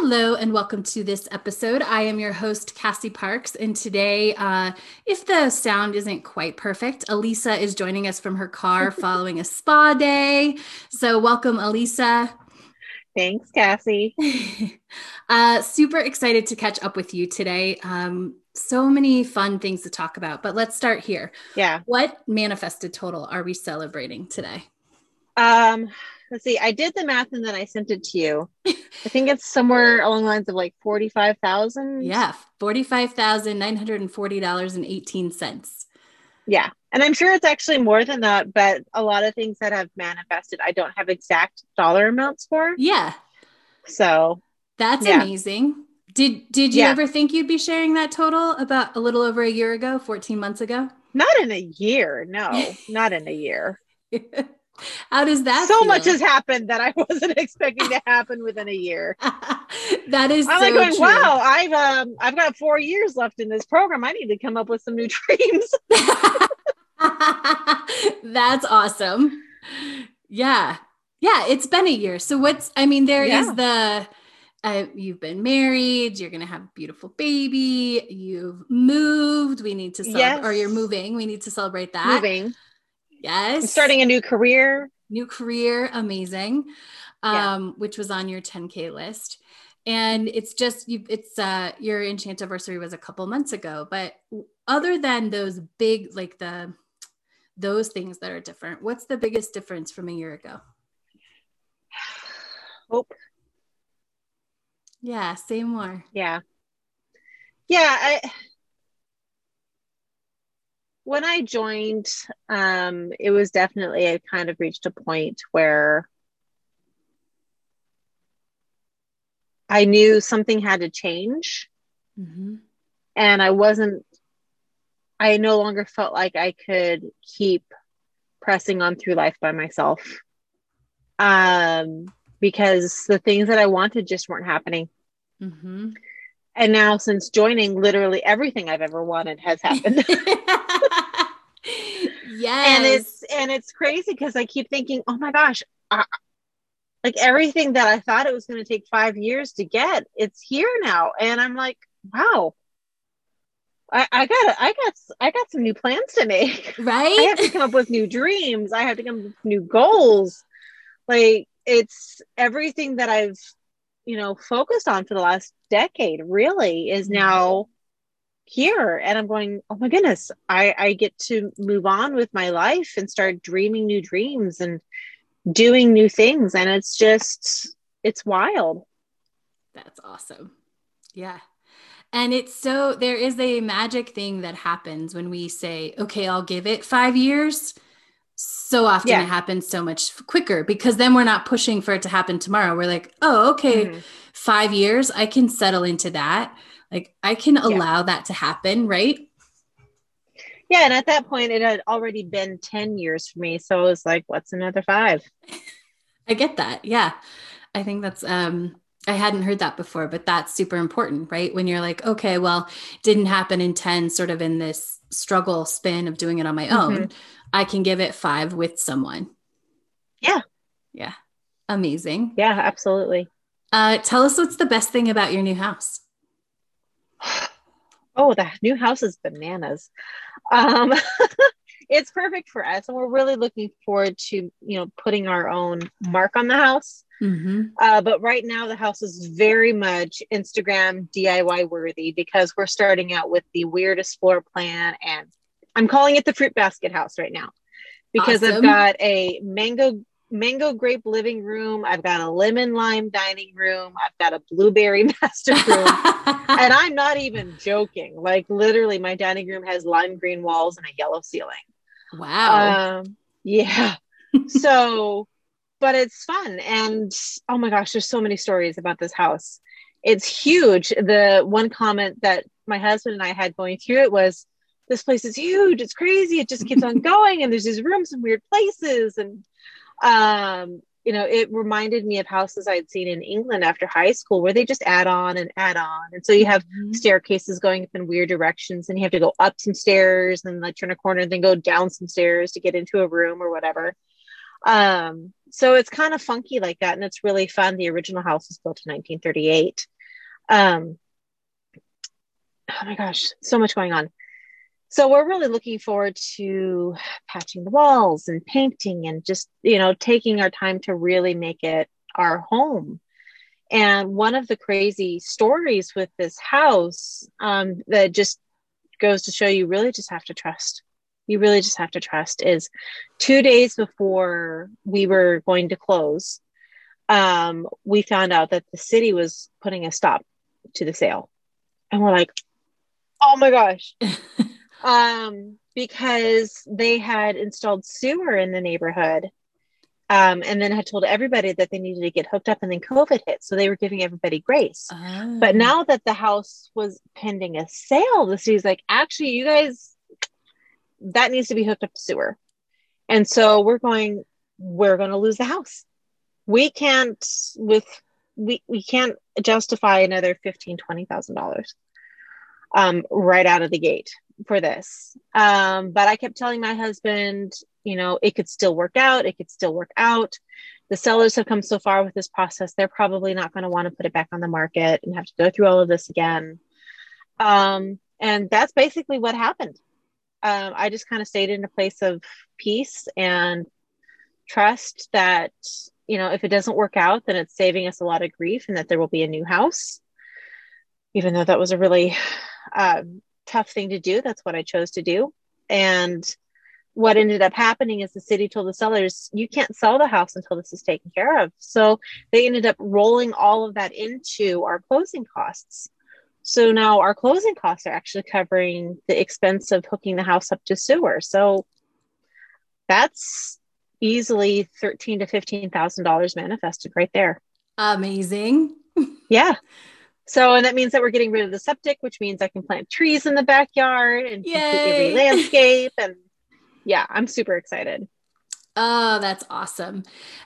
Hello, and welcome to this episode. I am your host, Cassie Parks. And today, uh, if the sound isn't quite perfect, Elisa is joining us from her car following a spa day. So, welcome, Elisa. Thanks, Cassie. uh, super excited to catch up with you today. Um, so many fun things to talk about, but let's start here. Yeah. What manifested total are we celebrating today? Um, let's see. I did the math and then I sent it to you. I think it's somewhere along the lines of like forty-five thousand. Yeah, forty-five thousand nine hundred and forty dollars and eighteen cents. Yeah, and I'm sure it's actually more than that. But a lot of things that have manifested, I don't have exact dollar amounts for. Yeah. So that's yeah. amazing. Did Did you yeah. ever think you'd be sharing that total about a little over a year ago, fourteen months ago? Not in a year. No, not in a year. How does that? So feel? much has happened that I wasn't expecting to happen within a year. that is. I'm so like going, true. wow. I've um, I've got four years left in this program. I need to come up with some new dreams. That's awesome. Yeah, yeah. It's been a year. So what's? I mean, there yeah. is the. Uh, you've been married. You're going to have a beautiful baby. You've moved. We need to celebrate, yes. or you're moving. We need to celebrate that. Moving Yes. I'm starting a new career. New career, amazing. Um, yeah. which was on your 10K list. And it's just you it's uh your enchant anniversary was a couple months ago. But other than those big like the those things that are different, what's the biggest difference from a year ago? Hope. Yeah, say more. Yeah. Yeah, I when I joined, um, it was definitely I kind of reached a point where I knew something had to change. Mm-hmm. And I wasn't, I no longer felt like I could keep pressing on through life by myself. Um, because the things that I wanted just weren't happening. Mm-hmm. And now, since joining, literally everything I've ever wanted has happened. yes. And it's and it's crazy because I keep thinking, oh my gosh, I, like everything that I thought it was going to take five years to get, it's here now, and I'm like, wow. I, I got I got I got some new plans to make. Right. I have to come up with new dreams. I have to come up with new goals. Like it's everything that I've, you know, focused on for the last decade really is now here and i'm going oh my goodness i i get to move on with my life and start dreaming new dreams and doing new things. And it's just it's wild. That's awesome. Yeah. And it's so there is a magic thing that happens when we say okay i'll give it five years. So often yeah. it happens so much quicker because then we're not pushing for it to happen tomorrow. We're like oh okay mm-hmm. five years i can settle into that like I can allow yeah. that to happen, right? Yeah. And at that point, it had already been 10 years for me. So it was like, what's another five? I get that. Yeah. I think that's, um, I hadn't heard that before, but that's super important, right? When you're like, okay, well, didn't happen in 10, sort of in this struggle spin of doing it on my own. Mm-hmm. I can give it five with someone. Yeah. Yeah. Amazing. Yeah, absolutely. Uh, tell us what's the best thing about your new house. Oh, the new house is bananas. Um, it's perfect for us, and we're really looking forward to you know putting our own mark on the house. Mm-hmm. Uh, but right now, the house is very much Instagram DIY worthy because we're starting out with the weirdest floor plan, and I'm calling it the fruit basket house right now because awesome. I've got a mango mango grape living room. I've got a lemon lime dining room. I've got a blueberry master room. and I'm not even joking. Like literally my dining room has lime green walls and a yellow ceiling. Wow. Um, yeah. so, but it's fun. And oh my gosh, there's so many stories about this house. It's huge. The one comment that my husband and I had going through it was this place is huge, it's crazy, it just keeps on going, and there's these rooms in weird places. And um, you know, it reminded me of houses I'd seen in England after high school where they just add on and add on. And so you have mm-hmm. staircases going up in weird directions, and you have to go up some stairs and like turn a corner and then go down some stairs to get into a room or whatever. Um, so it's kind of funky like that, and it's really fun. The original house was built in 1938. Um, oh my gosh, so much going on. So we're really looking forward to patching the walls and painting and just, you know, taking our time to really make it our home. And one of the crazy stories with this house um, that just goes to show you really just have to trust. You really just have to trust is two days before we were going to close, um, we found out that the city was putting a stop to the sale. And we're like, oh my gosh. um, because they had installed sewer in the neighborhood um, and then had told everybody that they needed to get hooked up and then covid hit so they were giving everybody grace. Oh. but now that the house was pending a sale the city's like actually you guys that needs to be hooked up to sewer. And so we're going we're going to lose the house. We can't with we we can't justify another fifteen twenty thousand dollars um, right out of the gate for this. Um, but I kept telling my husband, you know, it could still work out. It could still work out. The sellers have come so far with this process; they're probably not going to want to put it back on the market and have to go through all of this again. Um, and that's basically what happened. Um, I just kind of stayed in a place of peace and trust that you know if it doesn't work out, then it's saving us a lot of grief, and that there will be a new house. Even though that was a really um, tough thing to do. That's what I chose to do. And what ended up happening is the city told the sellers, you can't sell the house until this is taken care of. So they ended up rolling all of that into our closing costs. So now our closing costs are actually covering the expense of hooking the house up to sewer. So that's easily thirteen to fifteen thousand dollars manifested right there. Amazing. yeah. So, and that means that we're getting rid of the septic, which means I can plant trees in the backyard and completely landscape. And yeah, I'm super excited. Oh, that's awesome.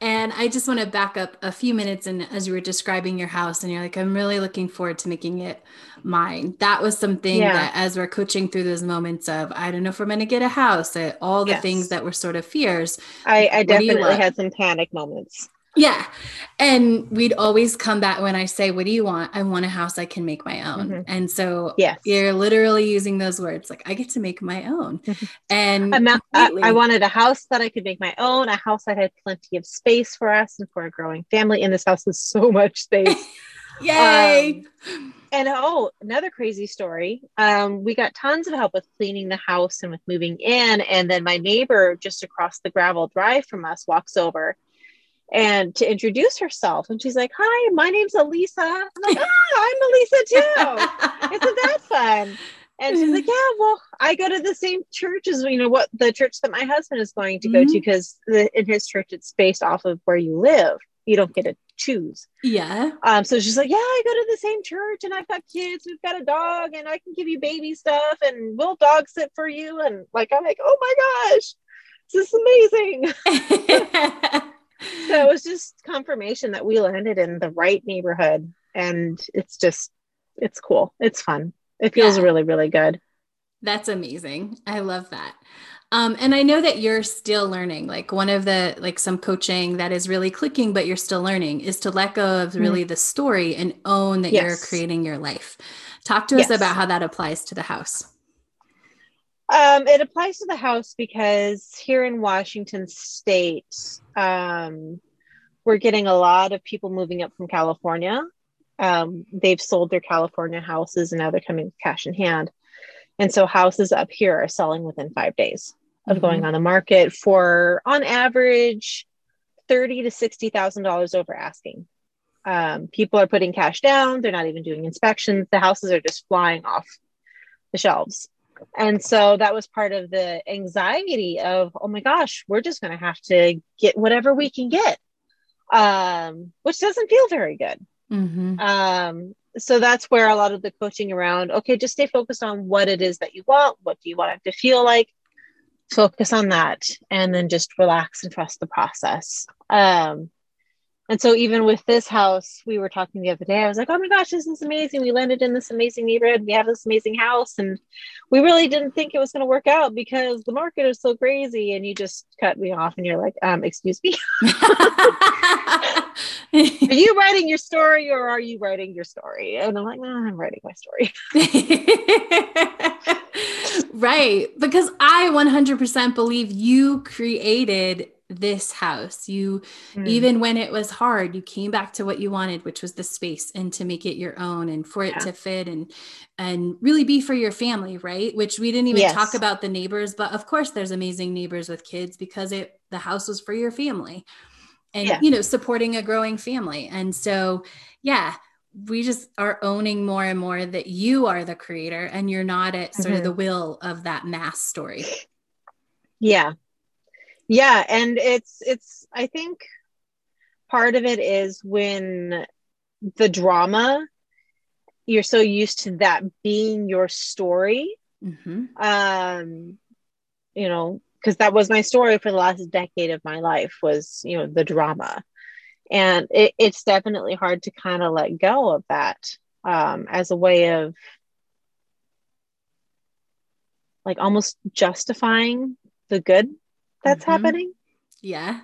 And I just want to back up a few minutes. And as you were describing your house, and you're like, I'm really looking forward to making it mine. That was something yeah. that, as we're coaching through those moments of, I don't know if I'm going to get a house, all the yes. things that were sort of fears. I, I definitely had some panic moments. Yeah. And we'd always come back when I say, What do you want? I want a house I can make my own. Mm-hmm. And so yes. you're literally using those words like, I get to make my own. Mm-hmm. And I, I, wanted a house that I could make my own, a house that had plenty of space for us and for a growing family. And this house has so much space. Yay. Um, and oh, another crazy story. Um, we got tons of help with cleaning the house and with moving in. And then my neighbor just across the gravel drive from us walks over and to introduce herself. And she's like, Hi, my name's Elisa. I'm like, Oh, I'm Elisa too. Isn't that fun? And she's like, Yeah, well, I go to the same church as you know what the church that my husband is going to go mm-hmm. to because in his church it's based off of where you live. You don't get to choose. Yeah. Um, so she's like, Yeah, I go to the same church and I've got kids, we've got a dog, and I can give you baby stuff and we'll dog sit for you. And like, I'm like, Oh my gosh, this is amazing. so it was just confirmation that we landed in the right neighborhood and it's just it's cool. It's fun. It feels yeah. really really good. That's amazing. I love that. Um, and i know that you're still learning. Like one of the like some coaching that is really clicking but you're still learning is to let go of really mm-hmm. the story and own that yes. you're creating your life. Talk to us about how that applies to the house um, it applies to the house because here in Washington State, um, we're getting a lot of people moving up from California. Um, they've sold their California houses and now they're coming cash in hand. And so houses up here are selling within five days of mm-hmm. going on the market for, on average, thirty to sixty thousand dollars over asking. Um, people are putting cash down; they're not even doing inspections. The houses are just flying off the shelves. And so that was part of the anxiety of, oh my gosh, we're just going to have to get whatever we can get, um, which doesn't feel very good. Mm-hmm. Um, so that's where a lot of the coaching around okay just stay focused on what it is that you want what do you want it to feel like focus on that and then just relax and trust the process um and so even with this house, we were talking the other day. I was like, "Oh my gosh, this is amazing! We landed in this amazing neighborhood. We have this amazing house, and we really didn't think it was going to work out because the market is so crazy." And you just cut me off, and you're like, um, "Excuse me, are you writing your story, or are you writing your story?" And I'm like, "No, I'm writing my story." right, because I 100% believe you created this house. You, mm. even when it was hard, you came back to what you wanted, which was the space and to make it your own and for it yeah. to fit and, and really be for your family, right? Which we didn't even yes. talk about the neighbors, but of course there's amazing neighbors with kids because it, the house was for your family and, yeah. you know, supporting a growing family. And so, yeah, we just are owning more and more that you are the creator and you're not at sort mm-hmm. of the will of that mass story. Yeah, yeah and it's it's i think part of it is when the drama you're so used to that being your story. Mm-hmm. um you know because that was my story for the last decade of my life was you know the drama. And it, it's definitely hard to kind of let go of that um, as a way of like almost justifying the good that's mm-hmm. happening. Yeah.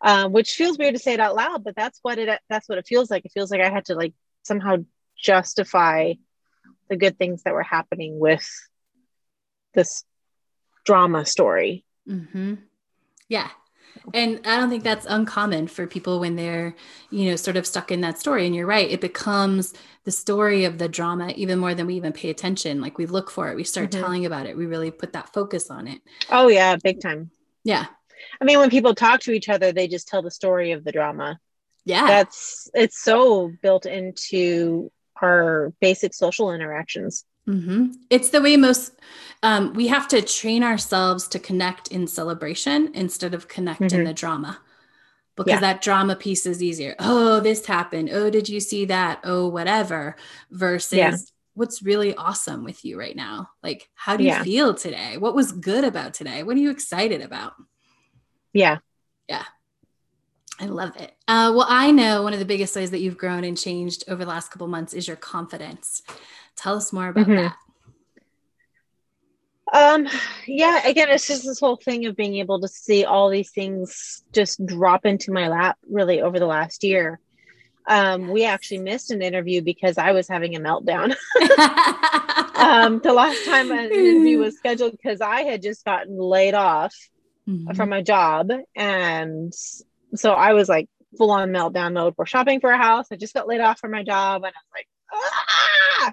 Um, which feels weird to say it out loud, but that's what it that's what it feels like. It feels like I had to like somehow justify the good things that were happening with this drama story. Mm-hmm. Yeah. And I don't think that's uncommon for people when they're, you know, sort of stuck in that story. And you're right, it becomes the story of the drama even more than we even pay attention. Like we look for it, we start mm-hmm. telling about it, we really put that focus on it. Oh, yeah, big time. Yeah. I mean, when people talk to each other, they just tell the story of the drama. Yeah. That's it's so built into our basic social interactions. Mm-hmm. It's the way most um, we have to train ourselves to connect in celebration instead of connect mm-hmm. in the drama because yeah. that drama piece is easier. Oh, this happened. Oh, did you see that? Oh, whatever. Versus yeah. What's really awesome with you right now? Like, how do you yeah. feel today? What was good about today? What are you excited about? Yeah. Yeah. I love it. Uh, well, I know one of the biggest ways that you've grown and changed over the last couple months is your confidence. Tell us more about mm-hmm. that. Um, yeah, again, it's just this whole thing of being able to see all these things just drop into my lap really over the last year. Um, we actually missed an interview because I was having a meltdown. um, the last time an interview was scheduled because I had just gotten laid off mm-hmm. from my job. And so I was like full on meltdown mode. We're shopping for a house. I just got laid off from my job and I was like, ah!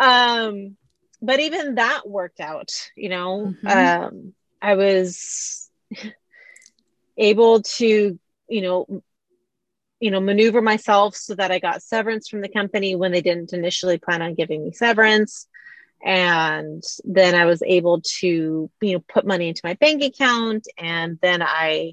Um, but even that worked out, you know. Mm-hmm. Um, I was able to, you know, you know, maneuver myself so that I got severance from the company when they didn't initially plan on giving me severance. And then i was able to you know put money into my bank account. And then i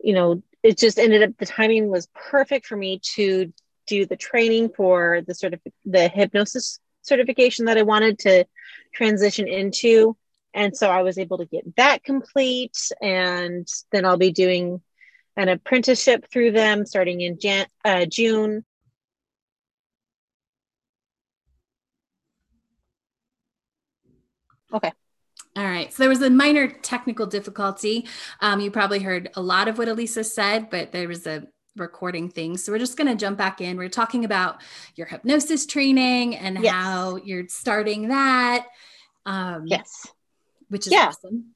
you know it just ended up the timing was perfect for me to do the training for the sort of the hypnosis certification that i wanted to transition into. And so i was able to get that complete. And then i'll be doing an apprenticeship through them starting in Jan- uh, june Okay. All right. So there was a minor technical difficulty. Um, you probably heard a lot of what Elisa said, but there was a recording thing. So we're just going to jump back in. We're talking about your hypnosis training and yes. how you're starting that. Um, yes. Which is yeah. awesome.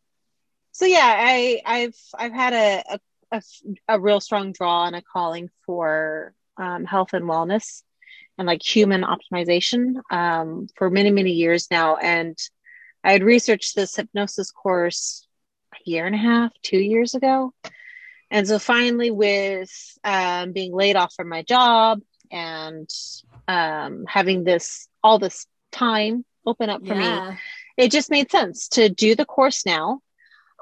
So yeah, I, I've I've had a, a, a, a real strong draw and a calling for um, health and wellness and like human optimization um, for many many years now, and I had researched this hypnosis course a year and a half, two years ago. And so finally, with um, being laid off from my job and um, having this, all this time open up for yeah. me, it just made sense to do the course now.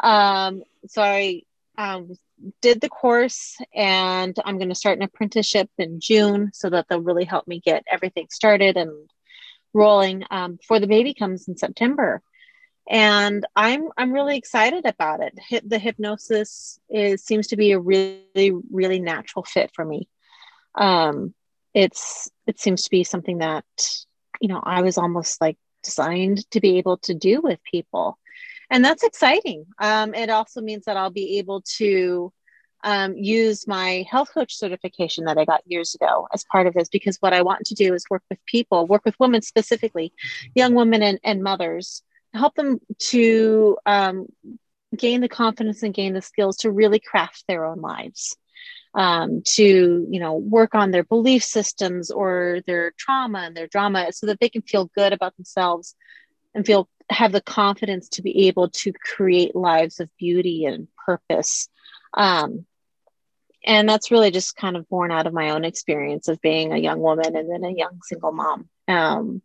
Um, so I um, did the course and I'm going to start an apprenticeship in June so that they'll really help me get everything started and rolling um, before the baby comes in September. And I'm I'm really excited about it. The hypnosis is seems to be a really really natural fit for me. Um, it's it seems to be something that you know I was almost like designed to be able to do with people and that's exciting. Um, it also means that I'll be able to um, use my health coach certification that I got years ago as part of this because what I want to do is work with people, work with women specifically, young women and, and mothers, help them to um, gain the confidence and gain the skills to really craft their own lives. Um, to you know work on their belief systems or their trauma and their drama so that they can feel good about themselves and feel have the confidence to be able to create lives of beauty and purpose. Um, and that's really just kind of born out of my own experience of being a young woman and then a young single mom. Um,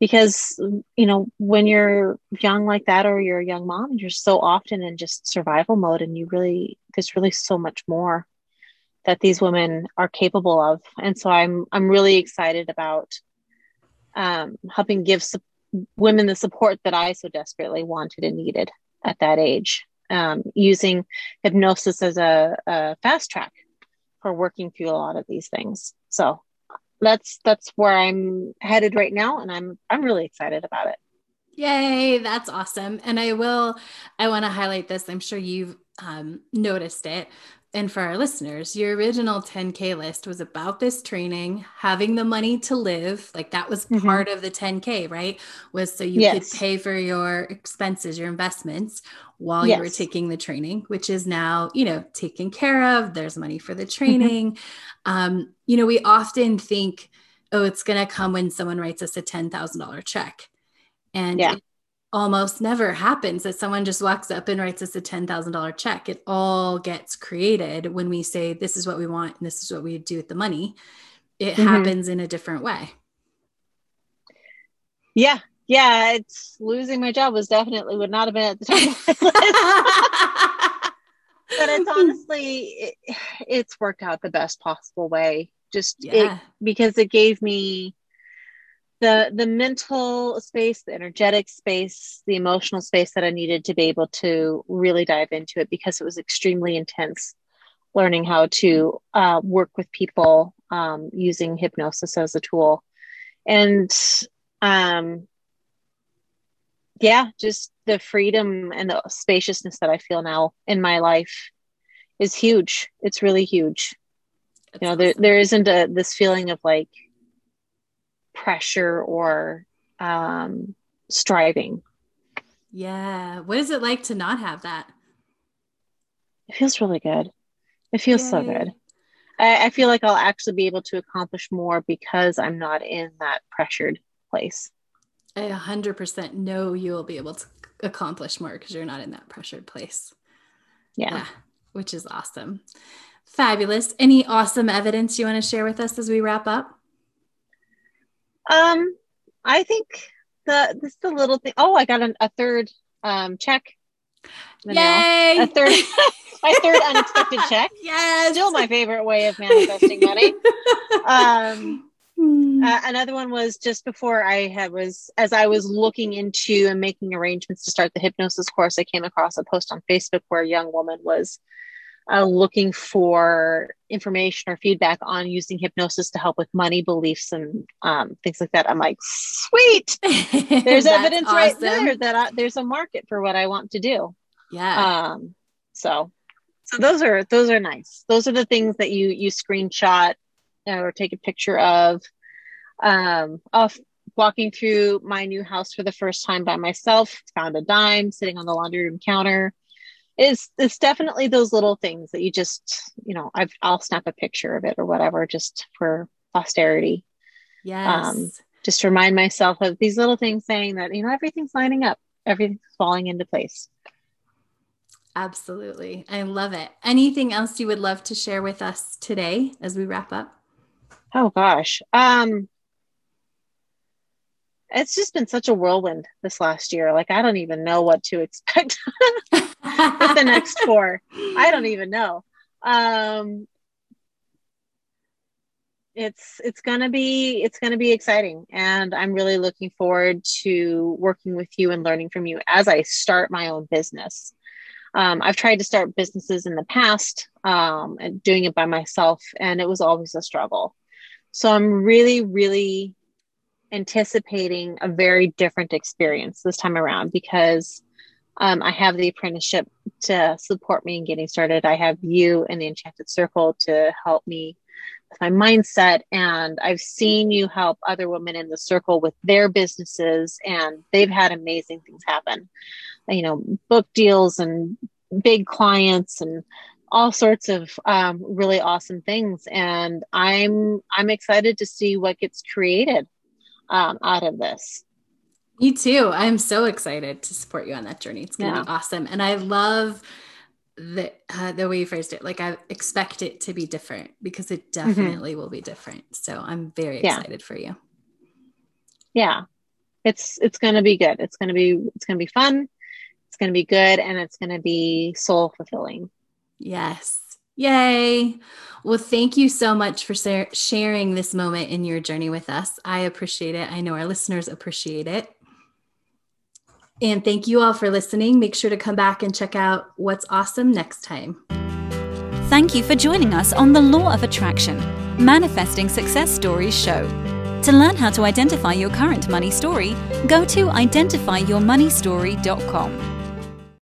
because you know when you're young like that or you're a young mom you're so often in just survival mode and you really there's really so much more that these women are capable of and so i'm i'm really excited about um, helping give women the support that I so desperately wanted and needed at that age, um, using hypnosis as a, a, fast track for working through a lot of these things. So that's that's where I'm headed right now, and I'm I'm really excited about it. Yay, that's awesome. And I will, I want to highlight this. I'm sure you've um, noticed it, and for our listeners, your original 10K list was about this training, having the money to live. Like that was mm-hmm. part of the 10K, right? Was so you yes. could pay for your expenses, your investments while yes. you were taking the training, which is now, you know, taken care of. There's money for the mm-hmm. training. Mm-hmm. Um, you know, we often think, oh, it's going to come when someone writes us a $10,000 check. And yeah almost never happens that someone just walks up and writes us a $10,000 check. It all gets created when we say, this is what we want and this is what we do with the money. It mm-hmm. happens in a different way. Yeah. Yeah. It's losing my job was definitely would not have been at the top of my list. but it's honestly, it, it's worked out the best possible way. Just yeah. it, because it gave me the the mental space the energetic space the emotional space that i needed to be able to really dive into it because it was extremely intense learning how to uh, work with people um, using hypnosis as a tool. And um, yeah just the freedom and the spaciousness that i feel now in my life is huge. It's really huge. That's you know awesome. there, there isn't a this feeling of like pressure or um, striving. Yeah. What is it like to not have that? It feels really good. It feels Yay. so good. I, I feel like I'll actually be able to accomplish more because I'm not in that pressured place. I 100% know you will be able to accomplish more because you're not in that pressured place. Yeah. yeah. Which is awesome. Fabulous. Any awesome evidence you want to share with us as we wrap up? Um, I think the this is the little thing. Oh, I got an, a third um check. Yay! A third, my third unexpected check. Yes, still my favorite way of manifesting money. Um, hmm. uh, another one was just before I had was as I was looking into and making arrangements to start the hypnosis course. I came across a post on Facebook where a young woman was uh, looking for information or feedback on using hypnosis to help with money beliefs and um, things like that. I'm like sweet! There's evidence awesome. right there that I, there's a market for what i want to do. Yeah. Um, so so those are those are nice. Those are the things that you you screenshot or take a picture of um of walking through my new house for the first time by myself. Found a dime sitting on the laundry room counter it's it's definitely those little things that you just you know I've, i'll snap a picture of it or whatever just for posterity. Yes. um, just to remind myself of these little things saying that you know everything's lining up. Everything's falling into place. Absolutely. I love it. Anything else you would love to share with us today as we wrap up? Oh gosh. Um it's just been such a whirlwind this last year. Like I don't even know what to expect with the next four. I don't even know. Um, it's it's gonna be it's gonna be exciting, and I'm really looking forward to working with you and learning from you as I start my own business. Um, I've tried to start businesses in the past um, and doing it by myself, and it was always a struggle. So I'm really, really anticipating a very different experience this time around because um, I have the apprenticeship to support me in getting started. I have you and the Enchanted Circle to help me with my mindset. And I've seen you help other women in the circle with their businesses, and they've had amazing things happen. You know, book deals and big clients and all sorts of um, really awesome things and i'm i'm excited to see what gets created um, out of this me too i'm so excited to support you on that journey it's going to yeah. be awesome and i love the uh, the way you phrased it like i expect it to be different because it mm-hmm. definitely mm-hmm. will be different so i'm very excited yeah. for you yeah it's it's going to be good it's going to be it's going to be fun it's going to be good and it's going to be soul fulfilling Yes. Yay. Well, thank you so much for sharing this moment in your journey with us. I appreciate it. I know our listeners appreciate it. And thank you all for listening. Make sure to come back and check out what's awesome next time. Thank you for joining us on the Law of Attraction Manifesting Success Stories show. To learn how to identify your current money story, go to identifyyourmoneystory.com.